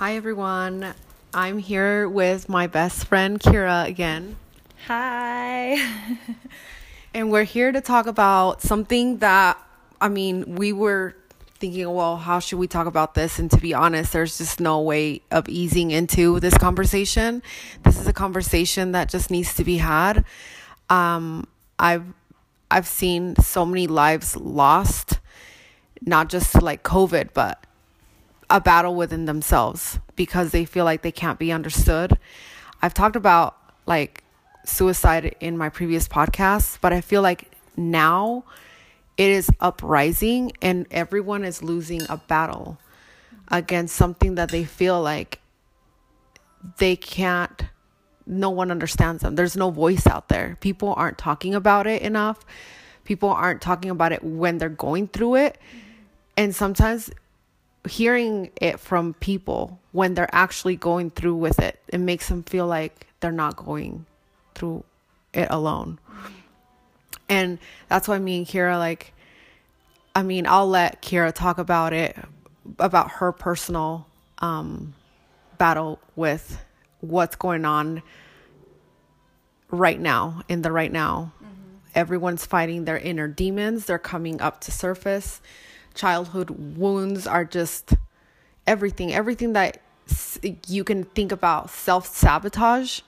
Hi, everyone. I'm here with my best friend, Kiera, again. Hi. and we're here to talk about something that, I mean, we were thinking, well, how should we talk about this? And to be honest, there's just no way of easing into this conversation. This is a conversation that just needs to be had. Um, I've I've seen so many lives lost, not just like COVID, but a battle within themselves because they feel like they can't be understood. I've talked about like suicide in my previous podcasts, but I feel like now it is uprising and everyone is losing a battle against something that they feel like they can't no one understands them. There's no voice out there. People aren't talking about it enough. People aren't talking about it when they're going through it. And sometimes hearing it from people when they're actually going through with it, it makes them feel like they're not going through it alone. And that's why me and Kiera, like, I mean, I'll let Kiera talk about it, about her personal um, battle with what's going on right now, in the right now. Mm-hmm. Everyone's fighting their inner demons, they're coming up to surface childhood wounds are just everything, everything that you can think about self sabotage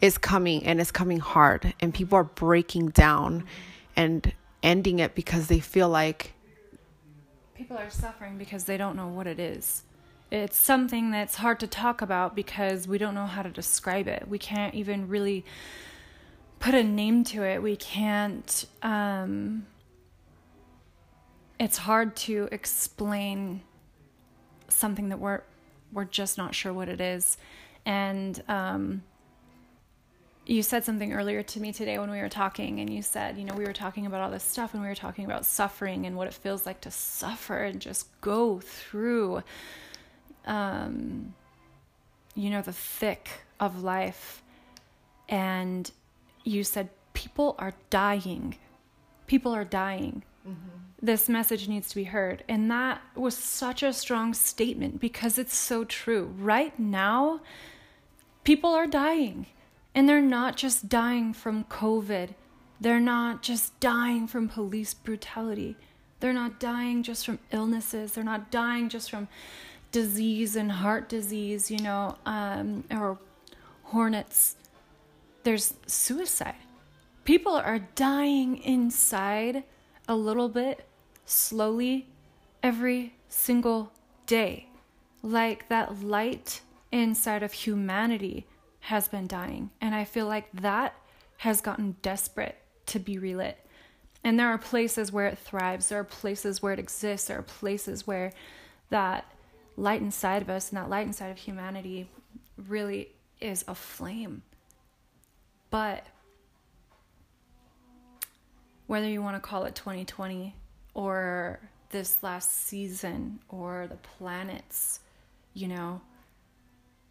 is coming and it's coming hard and people are breaking down and ending it because they feel like people are suffering because they don't know what it is. It's something that's hard to talk about because we don't know how to describe it. We can't even really put a name to it. We can't um, it's hard to explain something that we're we're just not sure what it is. And um, you said something earlier to me today when we were talking and you said you know we were talking about all this stuff and we were talking about suffering and what it feels like to suffer and just go through um, you know the thick of life. And you said people are dying. People are dying mm-hmm this message needs to be heard. And that was such a strong statement because it's so true. Right now, people are dying. And they're not just dying from COVID, they're not just dying from police brutality. They're not dying just from illnesses. They're not dying just from disease and heart disease, you know, um, or hornets. There's suicide. People are dying inside a little bit slowly every single day. Like that light inside of humanity has been dying. And I feel like that has gotten desperate to be relit. And there are places where it thrives, there are places where it exists, there are places where that light inside of us and that light inside of humanity really is a flame. But whether you want to call it 2020 or this last season or the planets, you know,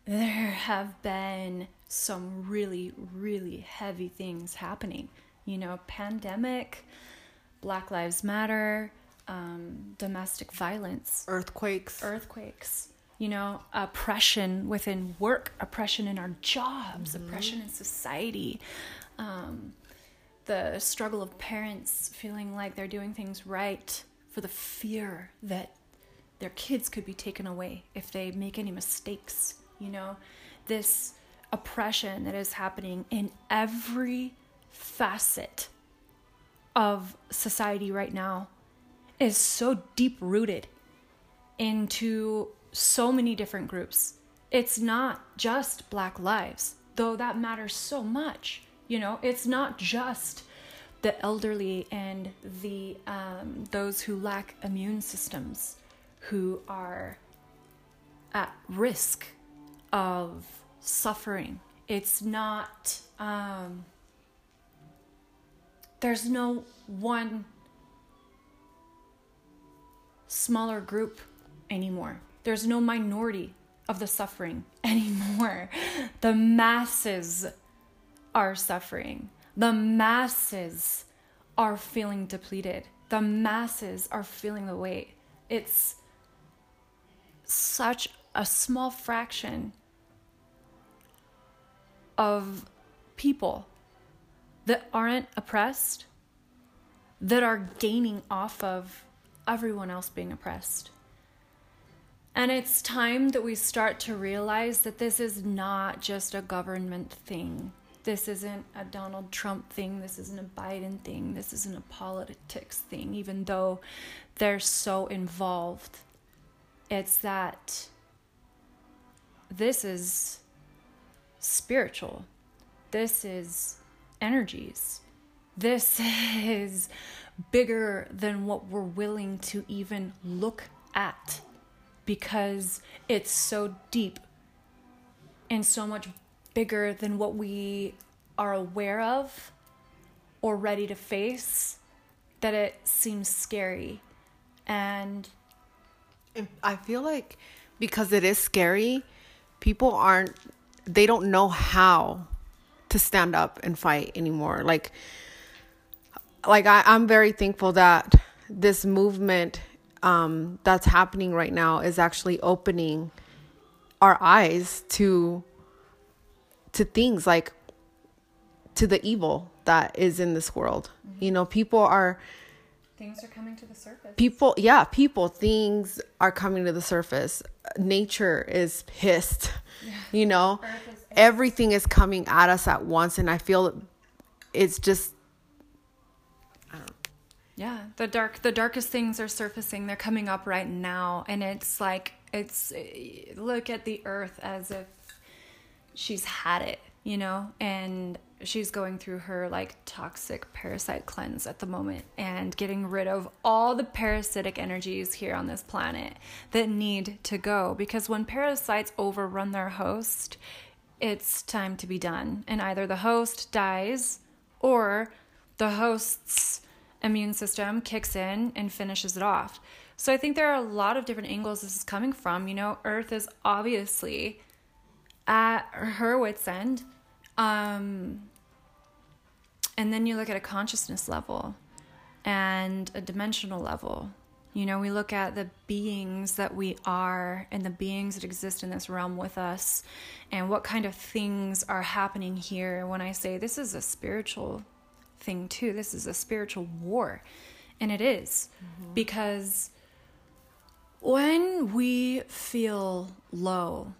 there have been some really, really heavy things happening. You know, pandemic, Black Lives Matter, um, domestic violence, earthquakes, earthquakes. You know, oppression within work, oppression in our jobs, mm-hmm. oppression in society. Um, the struggle of parents feeling like they're doing things right for the fear that their kids could be taken away if they make any mistakes. You know, this oppression that is happening in every facet of society right now is so deep rooted into so many different groups. It's not just Black lives, though that matters so much. You know, it's not just the elderly and the um, those who lack immune systems, who are at risk of suffering. It's not. Um, there's no one smaller group anymore. There's no minority of the suffering anymore. The masses are suffering. The masses are feeling depleted. The masses are feeling the weight. It's such a small fraction of people that aren't oppressed that are gaining off of everyone else being oppressed. And it's time that we start to realize that this is not just a government thing. This isn't a Donald Trump thing. This isn't a Biden thing. This isn't a politics thing, even though they're so involved. It's that this is spiritual. This is energies. This is bigger than what we're willing to even look at because it's so deep and so much bigger than what we are aware of or ready to face that it seems scary. And I feel like because it is scary, people aren't they don't know how to stand up and fight anymore. Like like I, I'm very thankful that this movement um, that's happening right now is actually opening our eyes to to things like to the evil that is in this world. Mm-hmm. You know, people are things are coming to the surface. People, yeah, people, things are coming to the surface. Nature is pissed. Yeah. You know, is everything is coming at us at once and I feel it's just yeah, the dark the darkest things are surfacing. They're coming up right now and it's like it's look at the earth as if she's had it, you know, and she's going through her like toxic parasite cleanse at the moment and getting rid of all the parasitic energies here on this planet that need to go because when parasites overrun their host, it's time to be done. And either the host dies or the host's immune system kicks in and finishes it off. So I think there are a lot of different angles this is coming from. You know, Earth is obviously at her wits' end. Um, and then you look at a consciousness level and a dimensional level. You know, we look at the beings that we are and the beings that exist in this realm with us and what kind of things are happening here. When I say this is a spiritual thing too. This is a spiritual war. And it is mm-hmm. because when we feel low,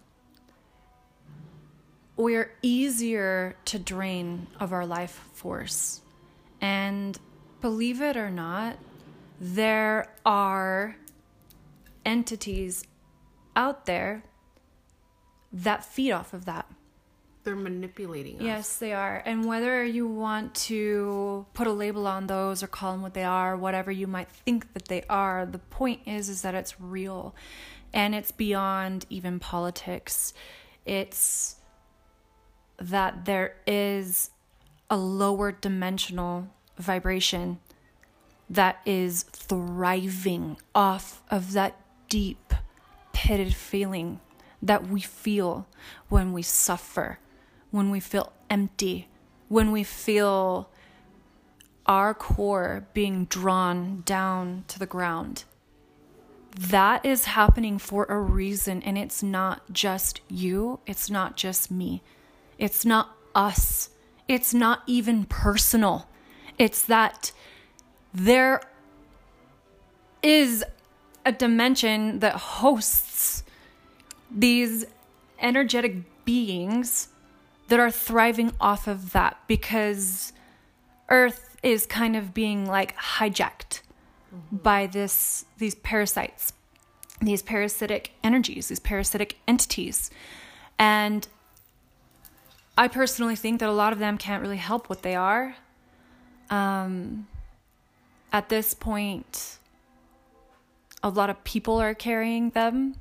we're easier to drain of our life force. And believe it or not, there are entities out there that feed off of that they're manipulating us. Yes, they are. And whether you want to put a label on those or call them what they are, whatever you might think that they are, the point is is that it's real and it's beyond even politics. It's that there is a lower dimensional vibration that is thriving off of that deep pitted feeling that we feel when we suffer when we feel empty, when we feel our core being drawn down to the ground. That is happening for a reason, and it's not just you, it's not just me, it's not us, it's not even personal. It's that there is a dimension that hosts these energetic beings that are thriving off of that because Earth is kind of being like hijacked mm-hmm. by this these parasites, these parasitic energies, these parasitic entities. And I personally think that a lot of them can't really help what they are. Um, at this point, a lot of people are carrying them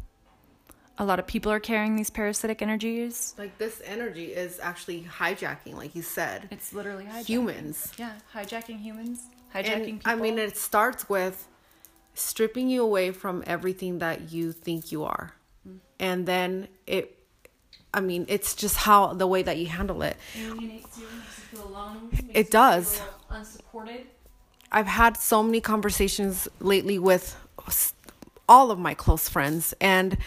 a lot of people are carrying these parasitic energies. Like this energy is actually hijacking, like you said. It's literally hijacking. Humans. Yeah, hijacking humans. Hijacking and, people. I mean, it starts with stripping you away from everything that you think you are. Mm. And then it, I mean, it's just how the way that you handle it. It, it does. Unsupported. I've had so many conversations lately with all of my close friends and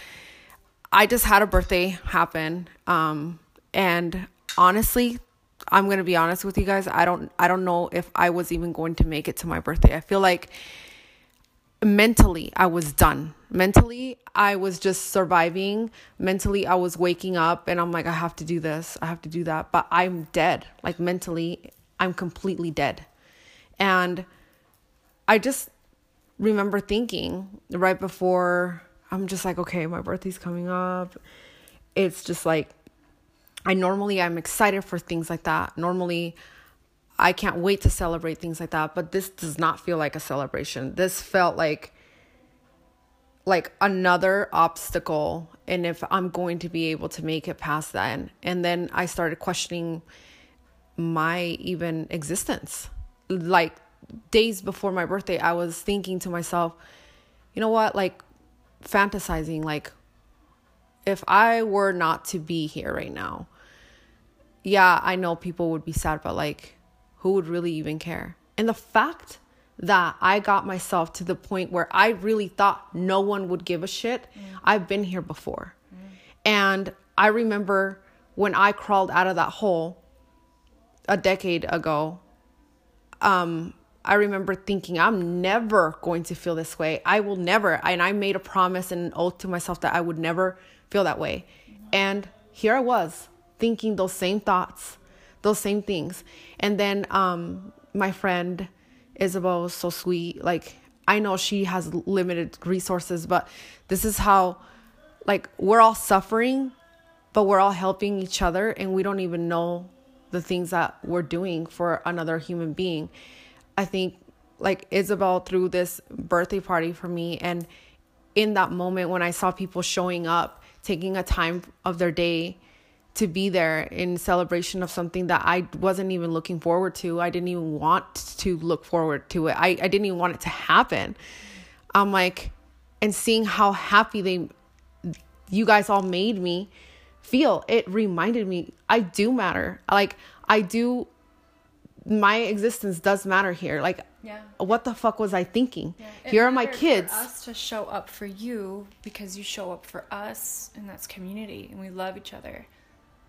I just had a birthday happen. Um, and honestly, I'm gonna be honest with you guys. I don't I don't know if I was even going to make it to my birthday. I feel like mentally I was done. Mentally I was just surviving. Mentally I was waking up and I'm like I have to do this. I have to do that. But I'm dead. Like mentally I'm completely dead. And I just remember thinking right before I'm just like okay, my birthday's coming up. It's just like I normally I'm excited for things like that. Normally I can't wait to celebrate things like that, but this does not feel like a celebration. This felt like like another obstacle and if I'm going to be able to make it past that. And, and then I started questioning my even existence. Like days before my birthday, I was thinking to myself, you know what? Like fantasizing like if I were not to be here right now, yeah, I know people would be sad, but like, who would really even care? And the fact that I got myself to the point where I really thought no one would give a shit, mm. I've been here before. Mm. And I remember when I crawled out of that hole a decade ago, um, I remember thinking, I'm never going to feel this way. I will never. And I made a promise and an oath to myself that I would never feel that way. Mm. And here I was thinking those same thoughts, those same things. And then um, my friend Isabel was so sweet. Like, I know she has limited resources, but this is how, like, we're all suffering, but we're all helping each other, and we don't even know the things that we're doing for another human being. I think, like, Isabel threw this birthday party for me, and in that moment when I saw people showing up, taking a time of their day to be there in celebration of something that I wasn't even looking forward to. I didn't even want to look forward to it. I, I didn't even want it to happen. I'm like, and seeing how happy they, you guys all made me feel, it reminded me I do matter. Like, I do, my existence does matter here. Like, yeah. what the fuck was I thinking? Yeah. Here are my kids. For us to show up for you because you show up for us, and that's community, and we love each other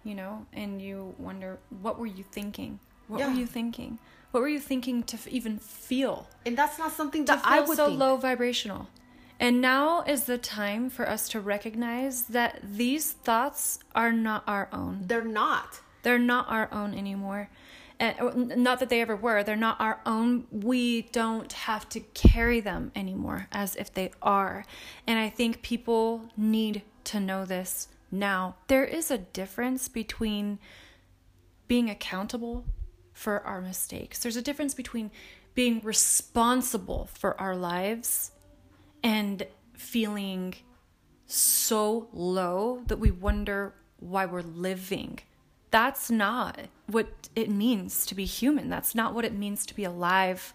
you know, and you wonder, what were you thinking? What yeah. were you thinking? What were you thinking to f- even feel? And that's not something that I would so think. low vibrational. And now is the time for us to recognize that these thoughts are not our own. They're not. They're not our own anymore. Eh, and not that they ever were. They're not our own. We don't have to carry them anymore as if they are. And I think people need to know this now, there is a difference between being accountable for our mistakes. There's a difference between being responsible for our lives and feeling so low that we wonder why we're living. That's not what it means to be human. That's not what it means to be alive.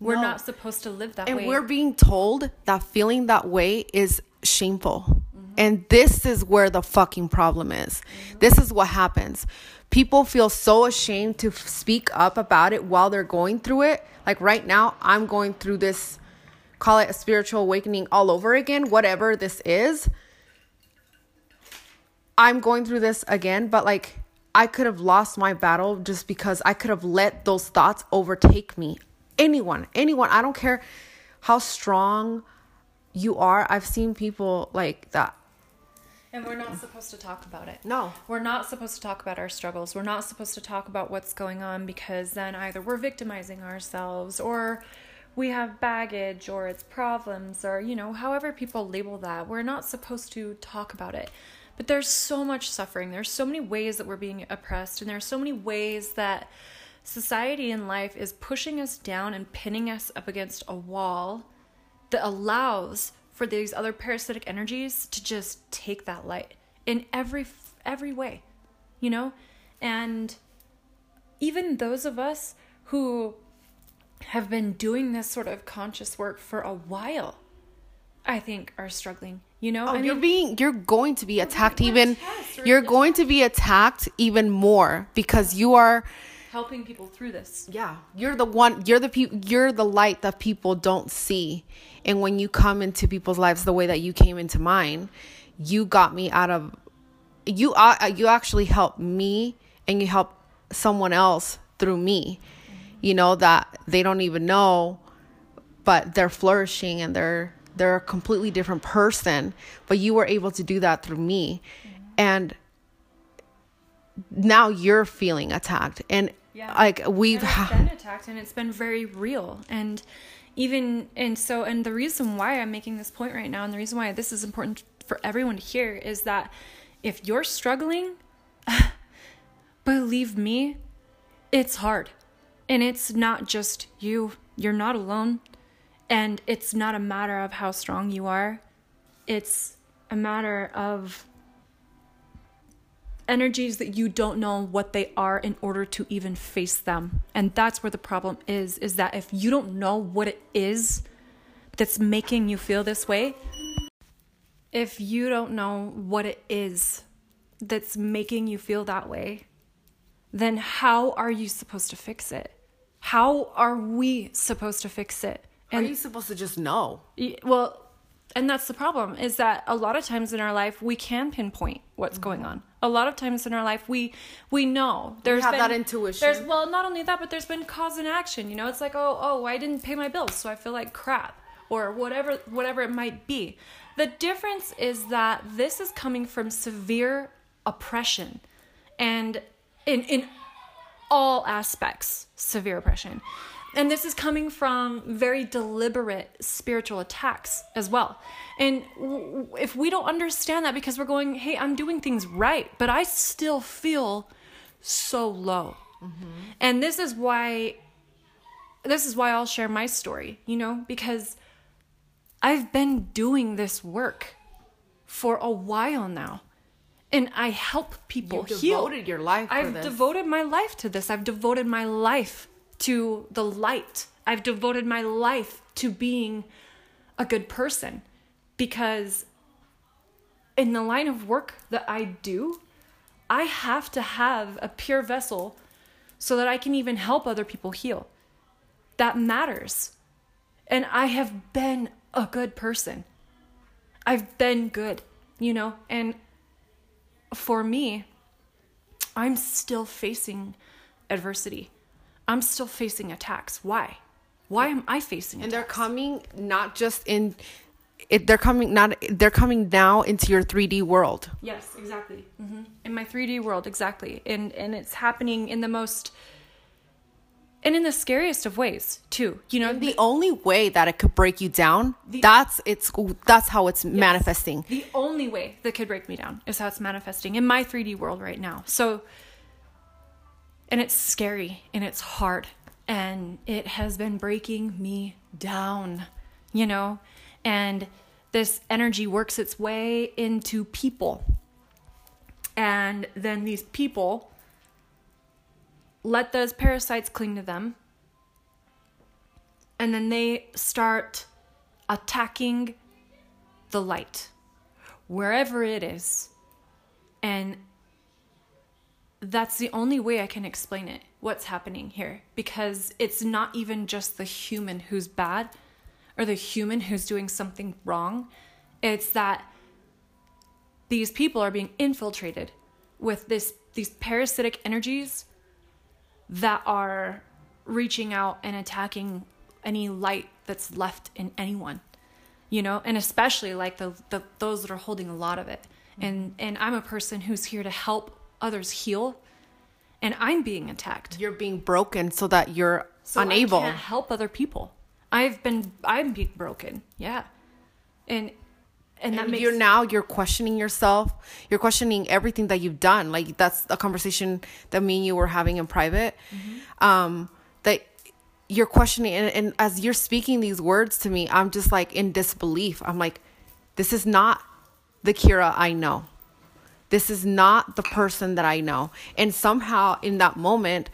We're no. not supposed to live that and way. And we're being told that feeling that way is shameful. And this is where the fucking problem is. This is what happens. People feel so ashamed to speak up about it while they're going through it. Like right now, I'm going through this, call it a spiritual awakening all over again, whatever this is. I'm going through this again, but like I could have lost my battle just because I could have let those thoughts overtake me. Anyone, anyone, I don't care how strong you are. I've seen people like that and we're not supposed to talk about it. No. We're not supposed to talk about our struggles. We're not supposed to talk about what's going on because then either we're victimizing ourselves or we have baggage or it's problems or, you know, however people label that. We're not supposed to talk about it. But there's so much suffering. There's so many ways that we're being oppressed, and there's so many ways that society and life is pushing us down and pinning us up against a wall that allows for these other parasitic energies to just take that light in every every way you know? And even those of us who have been doing this sort of conscious work for a while i think are struggling you know? Oh, I you're being you're going to be oh attacked even you're going to be attacked even more because you are helping people through this. Yeah. You're the one you're the pe- you're the light that people don't see. And when you come into people's lives the way that you came into mine, you got me out of you uh, you actually helped me and you help someone else through me you know that they don't even know but they're flourishing and they're they're a completely different person but you were able to do that through me and now you're feeling attacked and yeah. like we've been attacked and it's been very real. And even and so and the reason why i'm making this point right now and the reason why this is important for everyone to hear is that if you're struggling believe me it's hard. And it's not just you. You're not alone. And it's not a matter of how strong you are. It's a matter of energies that you don't know what they are in order to even face them. And that's where the problem is is that if you don't know what it is that's making you feel this way, if you don't know what it is that's making you feel that way, then how are you supposed to fix it? How are we supposed to fix it? And, are you supposed to just know? Well, and that's the problem is that a lot of times in our life we can pinpoint what's mm-hmm. going on. A lot of times in our life we we know. There's we have been, that intuition. there's well not only that but there's been cause and action. You know it's like oh oh i didn't pay my bills so i feel like crap or whatever whatever it might be. The difference is that this is coming from severe oppression and in in all aspects severe oppression and this is coming from very deliberate spiritual attacks as well. And if we don't understand that because we're going, hey, I'm doing things right, but I still feel so low. Mm-hmm. And this is why this is why I'll share my story, you know, because I've been doing this work for a while now. And I help people You've heal. devoted your life I've this. devoted my life to this. I've devoted my life to the light. I've devoted my life to being a good person because in the line of work that I do, I have to have a pure vessel so that I can even help other people heal. That matters. And I have been a good person. I've been good, you know? And for me, I'm still facing adversity. I'm still facing attacks. Why? Why am I facing attacks? And they're coming not just in it, they're coming not they're coming now into your 3D world. Yes, exactly. Mm-hmm. In my 3D world, exactly. And and it's happening in the most and in the scariest of ways too you know the, the only way that it could break you down the, that's it's that's how it's yes, manifesting the only way that could break me down is how it's manifesting in my 3d world right now so and it's scary and it's hard and it has been breaking me down, you know? And this energy works its way into people. And then these people let those parasites cling to them. And then they start attacking the light, wherever it is. And that's the only way I can explain it, what's happening here. Because it's not even just the human who's bad or the human who's doing something wrong. It's that these people are being infiltrated with this these parasitic energies that are reaching out and attacking any light that's left in anyone you know and especially like the, the those that are holding a lot of it mm-hmm. and and i'm a person who's here to help others heal and I'm being attacked. You're being broken so that you're so unable to help other people. I've been I'm being broken. Yeah. And and, and makes, you're now you're questioning yourself you're questioning everything that you've done like that's a conversation that me and you were having in private mm-hmm. um that you're questioning and, and as you're speaking these words to me i'm just like in disbelief i'm like this is not the kiera i know this is not the person that I know. And somehow in that moment,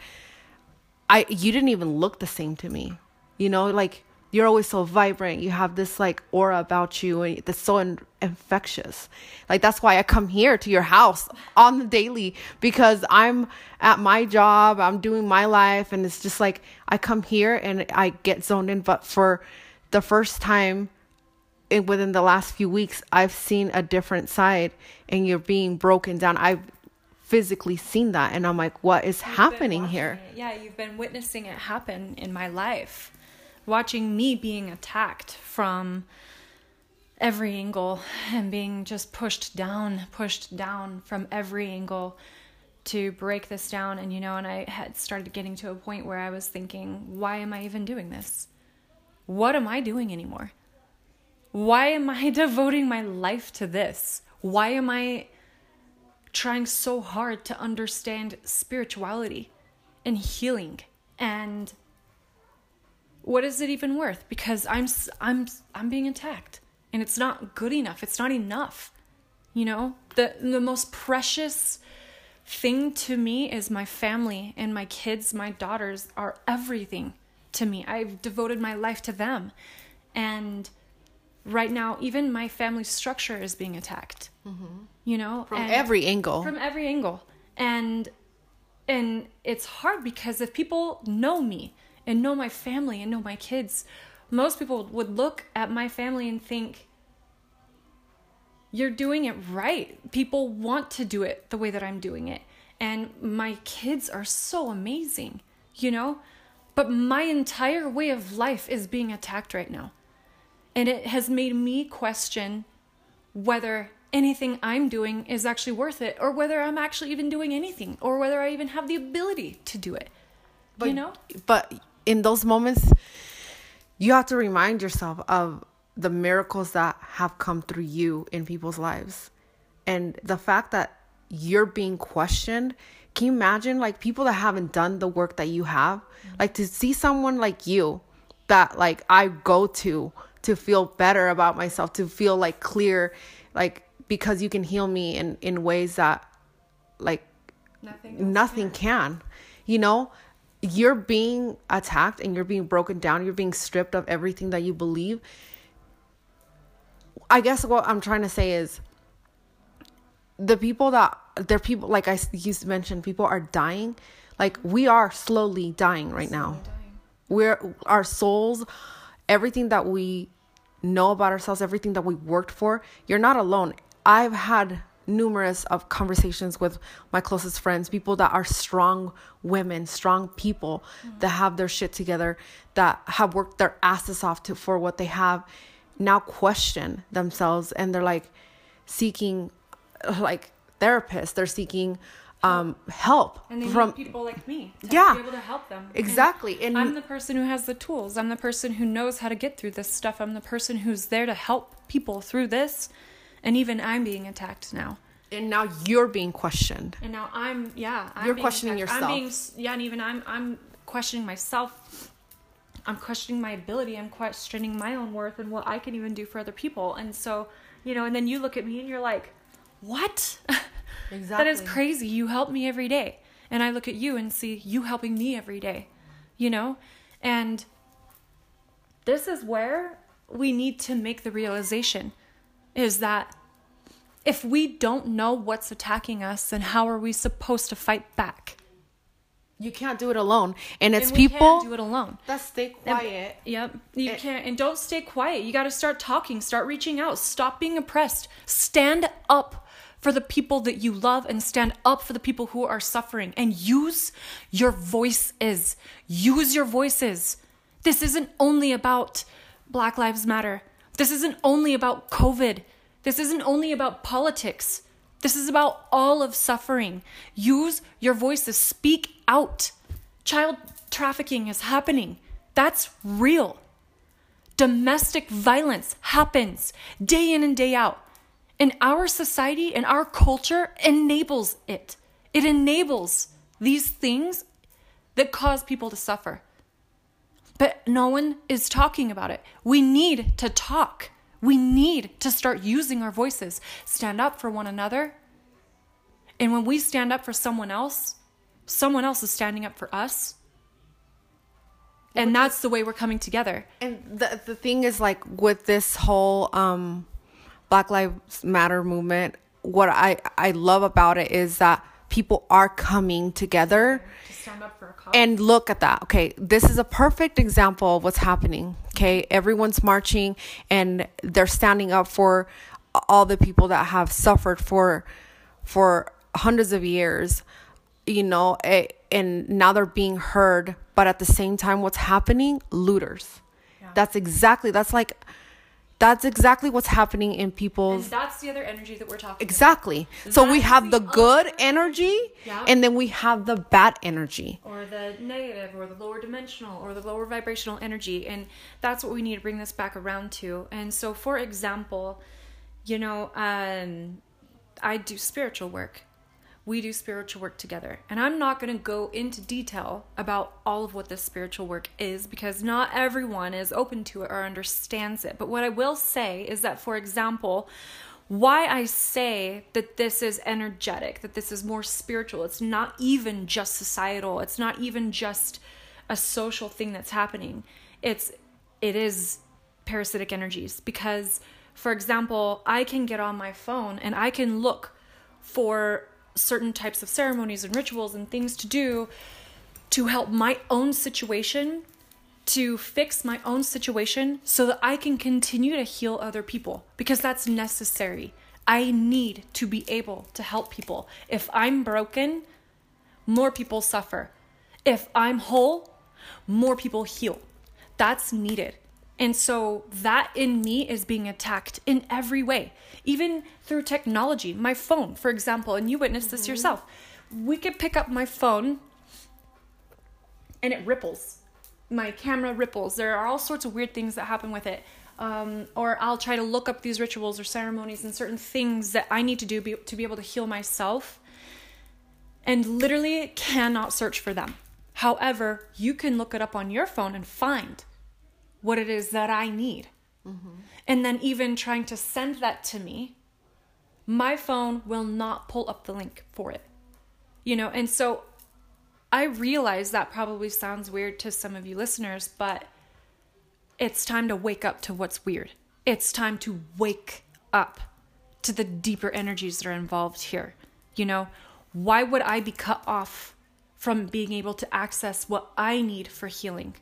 I you didn't even look the same to me. You know, like you're always so vibrant. You have this like aura about you and that's so in- infectious. Like that's why I come here to your house on the daily because I'm at my job, I'm doing my life and it's just like I come here and I get zoned in but for the first time within the last few weeks, I've seen a different side, and you're being broken down. I've physically seen that, and I'm like, what is You've happening here? it. Yeah, you've been witnessing it happen in my life, watching me being attacked from every angle and being just pushed down, pushed down from every angle to break this down. And you know, and I had started getting to a point where I was thinking, why am I even doing this? What am I doing anymore? Why am I devoting my life to this? Why am I trying so hard to understand spirituality and healing? And what is it even worth? Because i'm i'm i'm being attacked and it's not good enough. It's not enough you know? The the most precious thing to me is my family and my kids. My daughters are everything to me. I've devoted my life to them. And right now even my family structure is being attacked mm-hmm. you know From and- every angle. from every angle. And and it's hard because if people know me and know my family and know my kids most people would look at my family and think you're doing it right. People want to do it the way that i'm doing it. And my kids are so amazing you know? But my entire way of life is being attacked right now and it has made me question whether anything I'm doing is actually worth it or whether I'm actually even doing anything or whether I even have the ability to do it. But, you know? But in those moments, you have to remind yourself of the miracles that have come through you in people's lives. And the fact that you're being questioned. Can you imagine like people that haven't done the work that you have? Mm-hmm. Like to see someone like you that like I go to to feel better about myself, to feel like clear, like because you can heal me in in ways that like Nothing. nothing can. You know, you're being attacked and you're being broken down, you're being stripped of everything that you believe. I guess what I'm trying to say is the people that they're people like I used to mention, people are dying. Like we are slowly dying right now. We're our souls, everything that we know about ourselves, everything that we worked for. You're not alone. I've had numerous of conversations with my closest friends, people that are strong women, strong people mm-hmm. that have their shit together, that have worked their asses off to for what they have, now question themselves and they're like seeking like therapists, they're seeking um help And they from need people like me to Yeah. be able to help them. Exactly. And I'm the person who has the tools. I'm the person who knows how to get through this stuff. I'm the person who's there to help people through this. And even I'm being attacked now. and now you're being questioned. And now I'm yeah. I'm You're questioning attacked. yourself. I'm being yeah, and even I'm I'm questioning myself. I'm questioning my ability. I'm questioning my own worth and what I can even do for other people. And so you know, and then you look at me and you're like, what? that is crazy. You help me every day, and I look at you and see you helping me every day. You know, and this is where we need to make the realization is that if we don't know what's attacking us, then how are we supposed to fight back? You can't do it alone. And it's And people can't do it alone. that stay And- quiet. Yep. You It- can't and don't stay quiet. You got to start talking, start reaching out, stop being oppressed. Stand up for the people that you love and stand up for the people who are suffering and use your voices. Use your voices. This isn't only about Black Lives Matter. This isn't only about COVID. This isn't only about politics. This is about all of suffering. Use your voices. Speak out. Child trafficking is happening. That's real. Domestic violence happens day in and day out. And our society and our culture enables it. It enables these things that cause people to suffer. But no one is talking about it. We need to talk. We need to start using our voices, stand up for one another. And when we stand up for someone else, someone else is standing up for us. And that's the way we're coming together. And the the thing is like with this whole um Black Lives Matter movement, what I I love about it is that people are coming together To stand up for a cause. and look at that. Okay, this is a perfect example of what's happening. Okay, everyone's marching and they're standing up for all the people that have suffered for for hundreds of years. You know, and now they're being heard, but at the same time what's happening? Looters. That's exactly that's like that's exactly what's happening in and people's that's the other energy that we're talking Exactly. So That we have the the good other- energy Yeah. and then we have the bad energy. Or the negative, or the lower dimensional, or the lower vibrational energy. And that's what we need to bring this back around to. And so, for example, you know, um, I do spiritual work. We do spiritual work together. And I'm not going to go into detail about all of what this spiritual work is because not everyone is open to it or understands it. But what I will say is that, for example, why I say that this is energetic, that this is more spiritual, it's not even just societal, it's not even just a social thing that's happening. It's it is parasitic energies because for example, I can get on my phone and I can look for certain types of ceremonies and rituals and things to do to help my own situation to fix my own situation so that I can continue to heal other people because that's necessary. I need to be able to help people. If I'm broken, more people suffer. If I'm whole, more people heal. That's needed. And so that in me is being attacked in every way, even through technology. My phone, for example, and you witnessed this yourself. We could pick up my phone and it ripples. My camera ripples. There are all sorts of weird things that happen with it. Um, or I'll try to look up these rituals or ceremonies and certain things that I need to do be, to be able to heal myself and literally cannot search for them. However, you can look it up on your phone and find what it is that I need. And then, even trying to send that to me, my phone will not pull up the link for it. You know, and so I realize that probably sounds weird to some of you listeners, but it's time to wake up to what's weird. It's time to wake up to the deeper energies that are involved here. You know, why would I be cut off from being able to access what I need for healing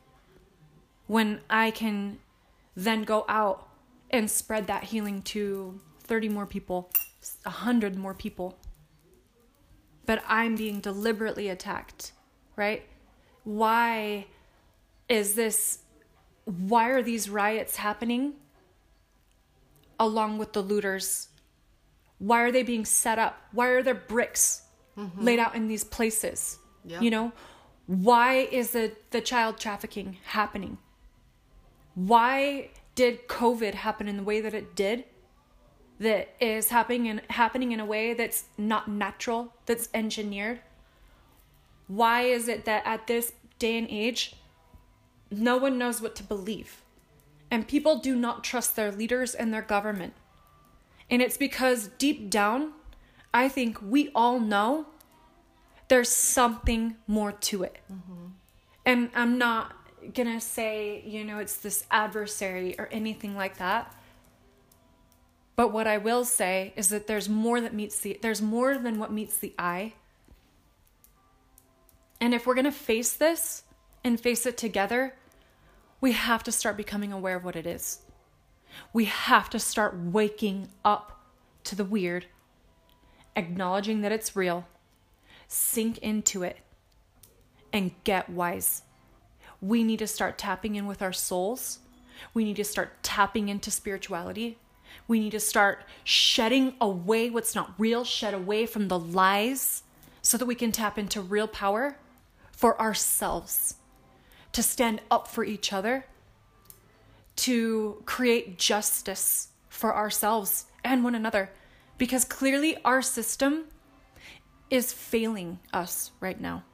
when I can then go out and spread that healing to 30 more people, 100 more people? But I'm being deliberately attacked, right? Why is this why are these riots happening along with the looters? Why are they being set up? Why are there bricks mm-hmm. laid out in these places? You know, why is the, the child trafficking happening? Why did COVID happen in the way that it did? That is happening in, happening in a way that's not natural, that's engineered? Why is it that at this day and age, no one knows what to believe. And people do not trust their leaders and their government. And it's because deep down, I think we all know there's something more to it. Mm-hmm. And I'm not gonna say, you know, it's this adversary or anything like that. But what I will say is that there's more that meets the there's more than what meets the eye. And if we're going to face this and face it together, we have to start becoming aware of what it is. We have to start waking up to the weird, acknowledging that it's real, sink into it, and get wise. We need to start tapping in with our souls. We need to start tapping into spirituality. We need to start shedding away what's not real, shed away from the lies so that we can tap into real power for ourselves, to stand up for each other, to create justice for ourselves and one another. Because clearly our system is failing us right now.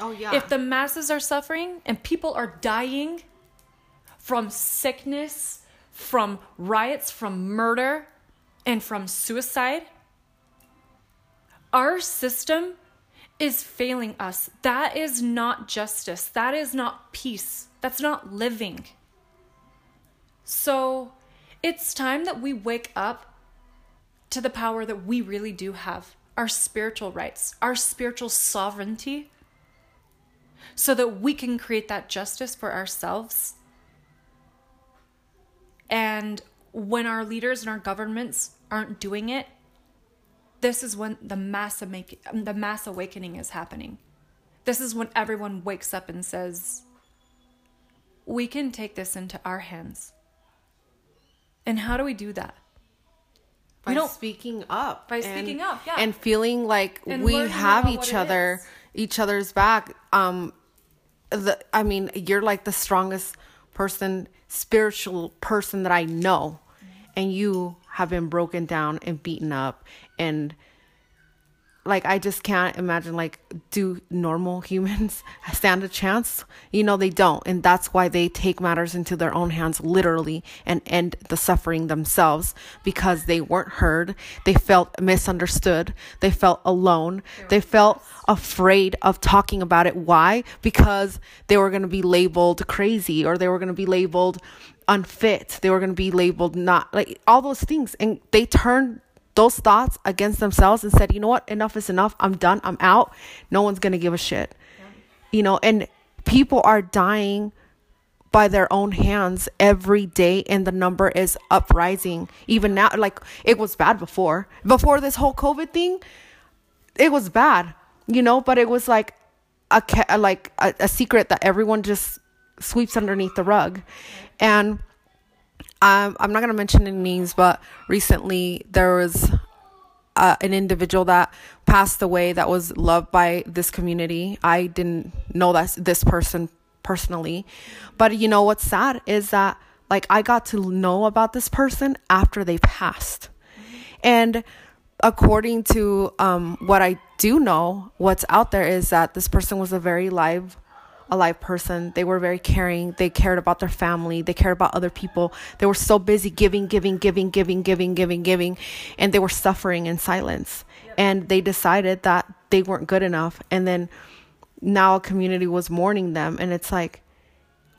Oh yeah. If the masses are suffering and people are dying from sickness, from riots, from murder, and from suicide, our system is failing us. That is not justice. That is not peace. That's not living. So it's time that we wake up to the power that we really do have our spiritual rights, our spiritual sovereignty, so that we can create that justice for ourselves. And when our leaders and our governments aren't doing it, this is when the mass make, the mass awakening is happening. This is when everyone wakes up and says, "We can take this into our hands." And how do we do that? By we don't speaking up. By and, speaking up, yeah. And feeling like and we have each other, each other's back. Um the I mean, you're like the strongest person, spiritual person that I know. And you have been broken down and beaten up and like I just can't imagine like do normal humans stand a chance? You know they don't and that's why they take matters into their own hands literally and end the suffering themselves because they weren't heard, they felt misunderstood, they felt alone, they felt afraid of talking about it. Why? Because they were going to be labeled crazy or they were going to be labeled unfit. They were going to be labeled not like all those things and they turned those thoughts against themselves and said, you know what, enough is enough. I'm done. I'm out. No one's going to give a shit. Yeah. You know, and people are dying by their own hands every day and the number is uprising even now like it was bad before before this whole covid thing it was bad you know but it was like a like a, a secret that everyone just sweeps underneath the rug and um, I'm not going to mention any names, but recently there was uh, an individual that passed away that was loved by this community. I didn't know that this person personally, but you know what's sad is that like I got to know about this person after they passed, and according to um, what I do know, what's out there is that this person was a very live a live person. They were very caring. They cared about their family. They cared about other people. They were so busy giving, giving, giving, giving, giving, giving, giving, and they were suffering in silence. Yep. And they decided that they weren't good enough. And then now a community was mourning them. And it's like,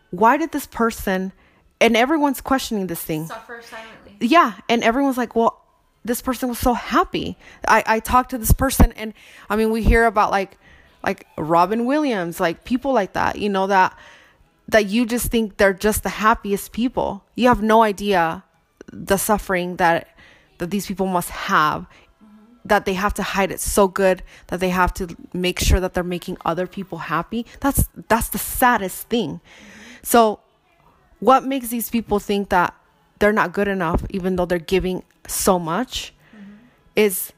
why did this person, and everyone's questioning this thing. Suffer silently. Yeah. And everyone's like, well, this person was so happy. I, I talked to this person, and I mean, we hear about like, like Robin Williams, like people like that, you know, that that you just think they're just the happiest people. You have no idea the suffering that that these people must have that they have to hide it so good that they have to make sure that they're making other people happy. That's that's the saddest thing. So what makes these people think that they're not good enough even though they're giving so much mm-hmm. is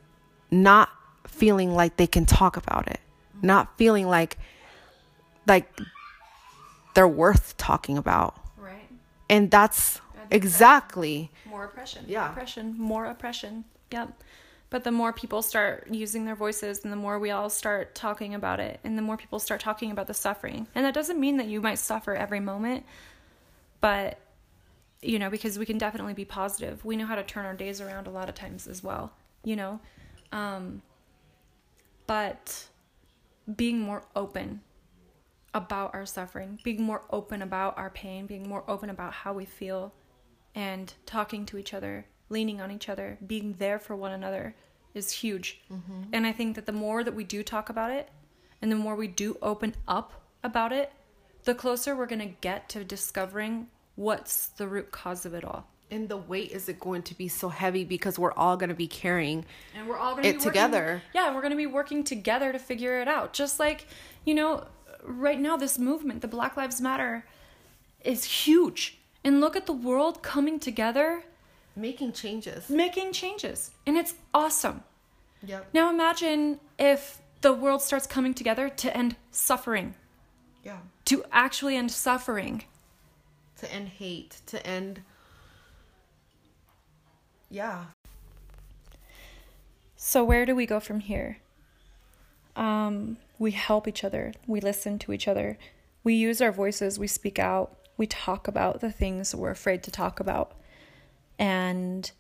not feeling like they can talk about it not feeling like like they're worth talking about. Right. And that's exactly more oppression. Yeah. Oppression, more oppression. Yep. But the more people start using their voices and the more we all start talking about it and the more people start talking about the suffering. And that doesn't mean that you might suffer every moment, but you know, because we can definitely be positive. We know how to turn our days around a lot of times as well, you know. Um but being more open about our suffering, being more open about our pain, being more open about how we feel, and talking to each other, leaning on each other, being there for one another is huge. Mm-hmm. And I think that the more that we do talk about it and the more we do open up about it, the closer we're going to get to discovering what's the root cause of it all and the weight isn't going to be so heavy because we're all going to be carrying and we're all going to be working, together. Yeah, we're going to be working together to figure it out. Just like, you know, right now this movement, the Black Lives Matter is huge. And look at the world coming together, making changes. Making changes. And it's awesome. Yep. Now imagine if the world starts coming together to end suffering. Yeah. To actually end suffering. To end hate, to end yeah. So where do we go from here? Um, we help each other. We listen to each other. We use our voices. We speak out. We talk about the things we're afraid to talk about. And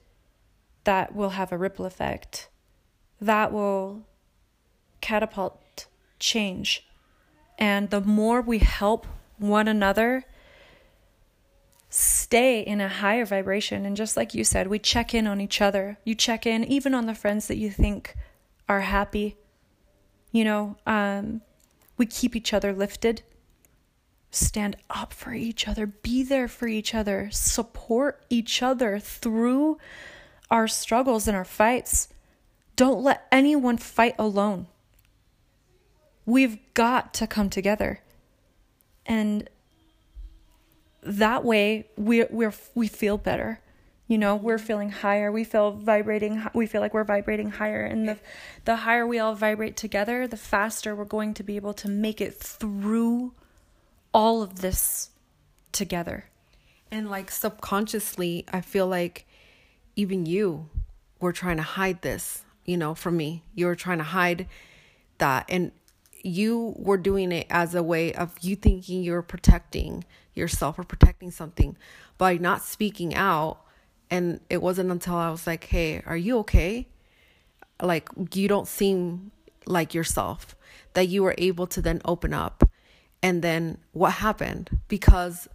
that will have a ripple effect. That will catapult change. And the more we help one another, stay in a higher vibration. And just like you said, we check in on each other. You check in even on the friends that you think are happy. You know, um, we keep each other lifted. Stand up for each other, be there for each other, support each other through our struggles and our fights. Don't let anyone fight alone. We've got to come together. And that way we we we feel better. You know we're feeling higher. We feel vibrating we feel like we're vibrating higher. And the the higher we all vibrate together the faster we're going to be able to make it through all of this together. And like subconsciously i feel like even you were trying to hide this you know from me. You were trying to hide that. And you were doing it as a way of you thinking you're protecting yourself or protecting something by not speaking out. And it wasn't until I was like, hey, are you okay? Like, you don't seem like yourself that you were able to then open up. And then what happened? Because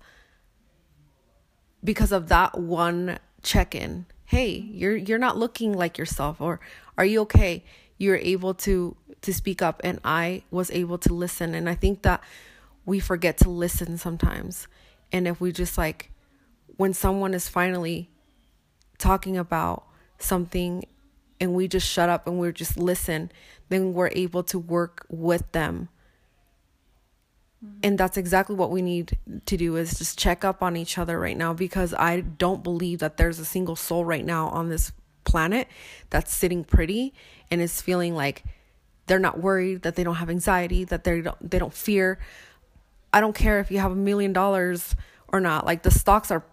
because of that one check-in hey you're you're not looking like yourself or are you okay you're able to to speak up and I was able to listen and I think that we forget to listen sometimes and if we just like when someone is finally talking about something and we just shut up and we're just listen then we're able to work with them mm-hmm. and that's exactly what we need to do is just check up on each other right now because i don't believe that there's a single soul right now on this planet that's sitting pretty and is feeling like they're not worried, that they don't have anxiety, that they don't they don't fear. I don't care if you have a million dollars or not. Like the stocks are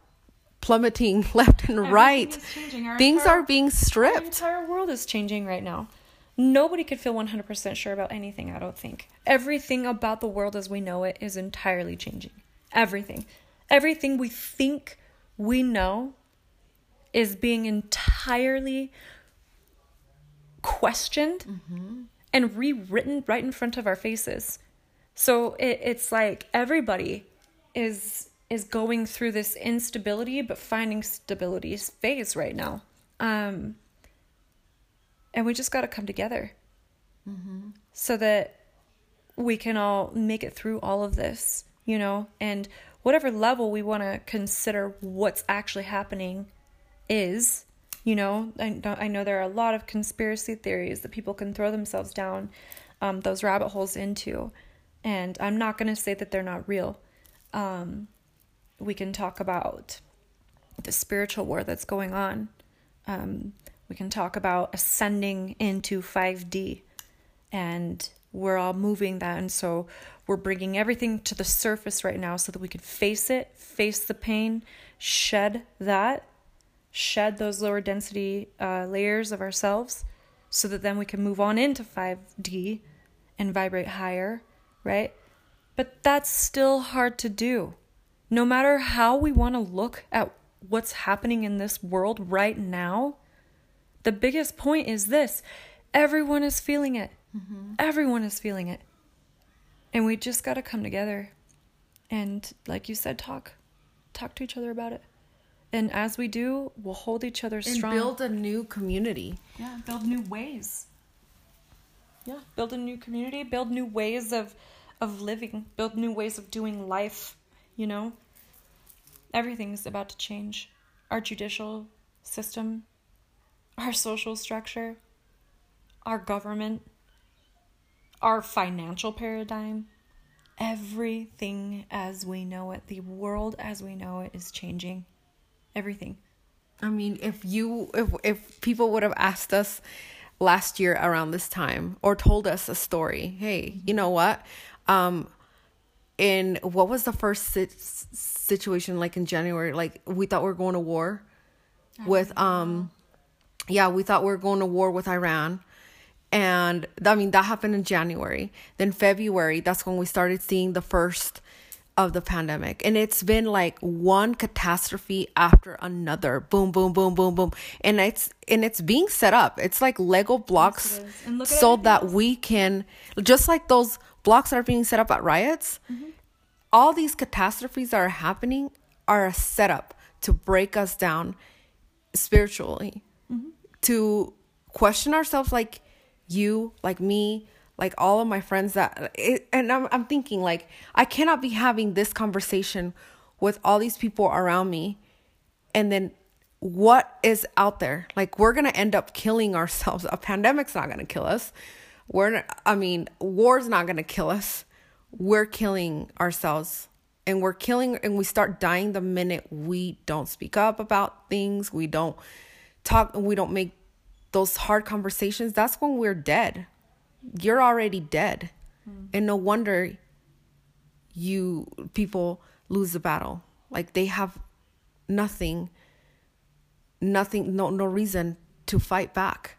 plummeting left and right. Things entire, are being stripped. The entire world is changing right now. Nobody could feel 100% sure about anything, I don't think. Everything about the world as we know it is entirely changing. Everything. Everything we think we know is being entirely questioned mm-hmm. and rewritten right in front of our faces. So it, it's like everybody is is going through this instability but finding stability phase right now. Um, and we just got to come together mm-hmm. so that we can all make it through all of this, you know, and whatever level we want to consider what's actually happening is you know, I, I know there are a lot of conspiracy theories that people can throw themselves down um, those rabbit holes into. And I'm not going to say that they're not real. Um, we can talk about the spiritual war that's going on. Um, we can talk about ascending into 5D. And we're all moving that. And so we're bringing everything to the surface right now so that we can face it, face the pain, shed that, shed those lower density uh, layers of ourselves so that then we can move on into 5D and vibrate higher, right? But that's still hard to do. No matter how we want to look at what's happening in this world right now, the biggest point is this everyone is feeling it. Mm-hmm. Everyone is feeling it. And we just got to come together and, like you said, talk. Talk to each other about it. And as we do, we'll hold each other strong. Build a new community. Yeah, build new ways. Yeah, build a new community, build new ways of of living, build new ways of doing life, you know? Everything's about to change. Our judicial system, our social structure, our government, our financial paradigm, everything as we know it, the world as we know it is changing everything. I mean, if you if if people would have asked us last year around this time or told us a story, hey, you mm-hmm. know what? Um in what was the first situation like in January? Like we thought we were going to war with um yeah, we thought we were going to war with Iran. And I mean that happened in January. Then February, that's when we started seeing the first of the pandemic. And it's been like one catastrophe after another. Boom boom boom boom boom. And it's and it's being set up. It's like lego blocks yes, so that we can just like those blocks that are being set up at riots mm-hmm. all these catastrophes that are happening are a setup to break us down spiritually mm-hmm. to question ourselves like you, like me, like all of my friends that it, and I'm I'm thinking like I cannot be having this conversation with all these people around me and then what is out there? Like we're going to end up killing ourselves. A pandemic's not going to kill us. We're I mean, war's not going to kill us. We're killing ourselves and we're killing and we start dying the minute we don't speak up about things, we don't talk we don't make those hard conversations. That's when we're dead you're already dead. Mm. And no wonder you people lose the battle. Like they have nothing nothing no no reason to fight back.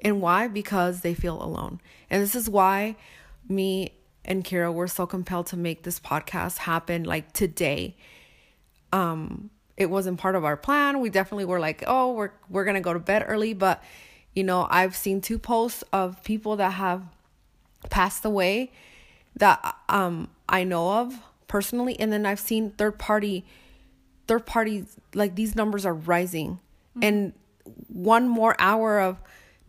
And why? Because they feel alone. And this is why me and Kiera were so compelled to make this podcast happen like today. Um it wasn't part of our plan. We definitely were like, "Oh, we're we're going to go to bed early," but you know, I've seen two posts of people that have passed away that um I know of personally and then I've seen third party third party like these numbers are rising mm-hmm. and one more hour of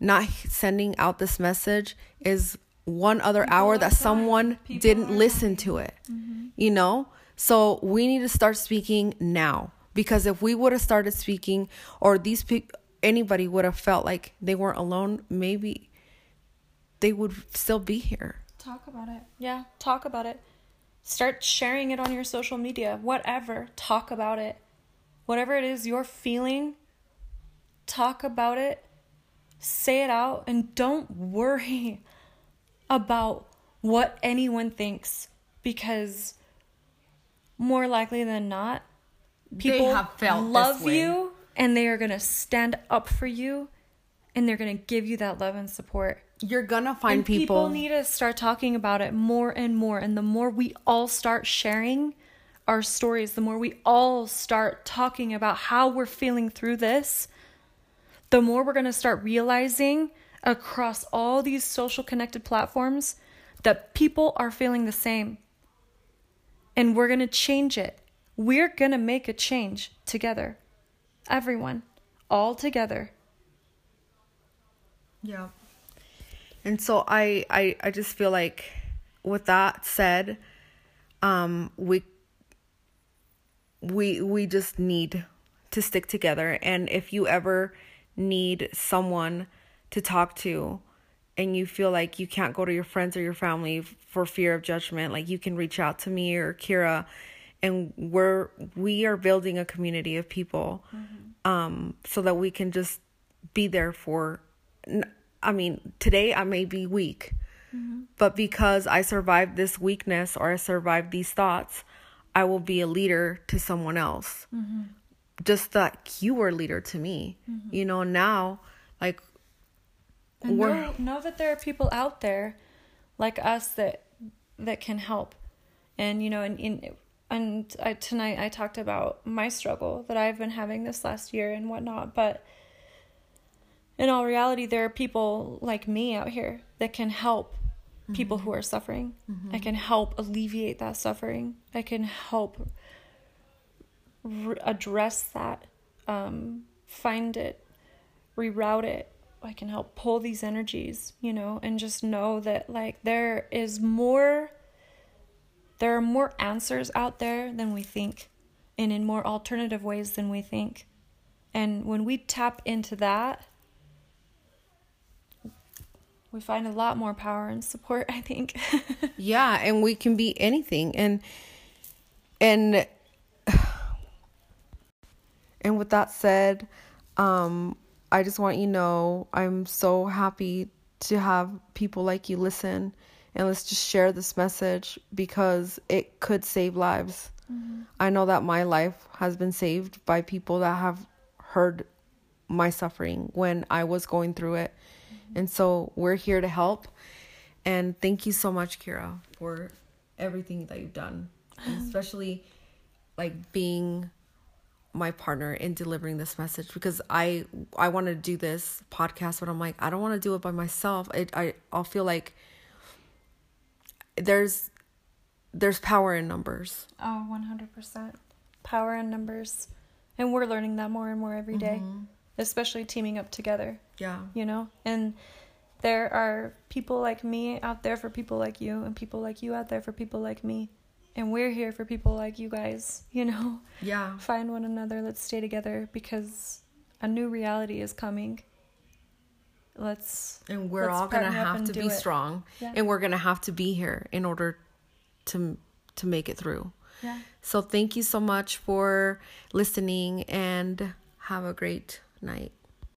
not sending out this message is one other people hour that someone didn't listen to it mm-hmm. you know so we need to start speaking now because if we would have started speaking or these people anybody would have felt like they weren't alone, maybe they would still be here. Talk about it. Yeah, talk about it. Start sharing it on your social media, whatever. Talk about it. Whatever it is you're feeling, talk about it. Say it out and don't worry about what anyone thinks because more likely than not, people love you and they are going to stand up for you and they're going to give you that love and support. You're going to find and people. People need to start talking about it more and more. And the more we all start sharing our stories, the more we all start talking about how we're feeling through this, the more we're going to start realizing across all these social connected platforms that people are feeling the same. And we're going to change it. We're going to make a change together everyone, all together. Yeah. And so I I I just feel like with that said, um we we we just need to stick together and if you ever need someone to talk to and you feel like you can't go to your friends or your family for fear of judgment, like you can reach out to me or Kiera and we're we are building a community of people mm-hmm. um so that we can just be there for i mean today i may be weak mm-hmm. but because i survived this weakness or i survived these thoughts i will be a leader to someone else mm-hmm. Just that you were leader to me mm-hmm. you know now like and know, know that there are people out there like us that that can help and you know and in and I, tonight I talked about my struggle that I've been having this last year and whatnot. But in all reality, there are people like me out here that can help mm-hmm. people who are suffering. Mm-hmm. I can help alleviate that suffering. I can help re- address that, um, find it, reroute it. I can help pull these energies, you know, and just know that like there is more there are more answers out there than we think, and in more alternative ways than we think. And when we tap into that, we find a lot more power and support, I think. yeah, and we can be anything. And and and with that said, um I just want you to know I'm so happy to have people like you listen and let's just share this message because it could save lives. Mm-hmm. I know that my life has been saved by people that have heard my suffering when I was going through it. Mm-hmm. And so we're here to help. And thank you so much, Kiera, for everything that you've done, especially like being my partner in delivering this message because I I want to do this podcast but I'm like I don't want to do it by myself. It I I'll feel like there's there's power in numbers. Oh, 100%. Power in numbers. And we're learning that more and more every day, mm-hmm. especially teaming up together. Yeah. You know? And there are people like me out there for people like you, and people like you out there for people like me. And we're here for people like you guys, you know? Yeah. Find one another, let's stay together because a new reality is coming. Let's And we're let's all going to have to be it. strong. Yeah. And we're going to have to be here in order to to make it through. Yeah. So thank you so much for listening and have a great night.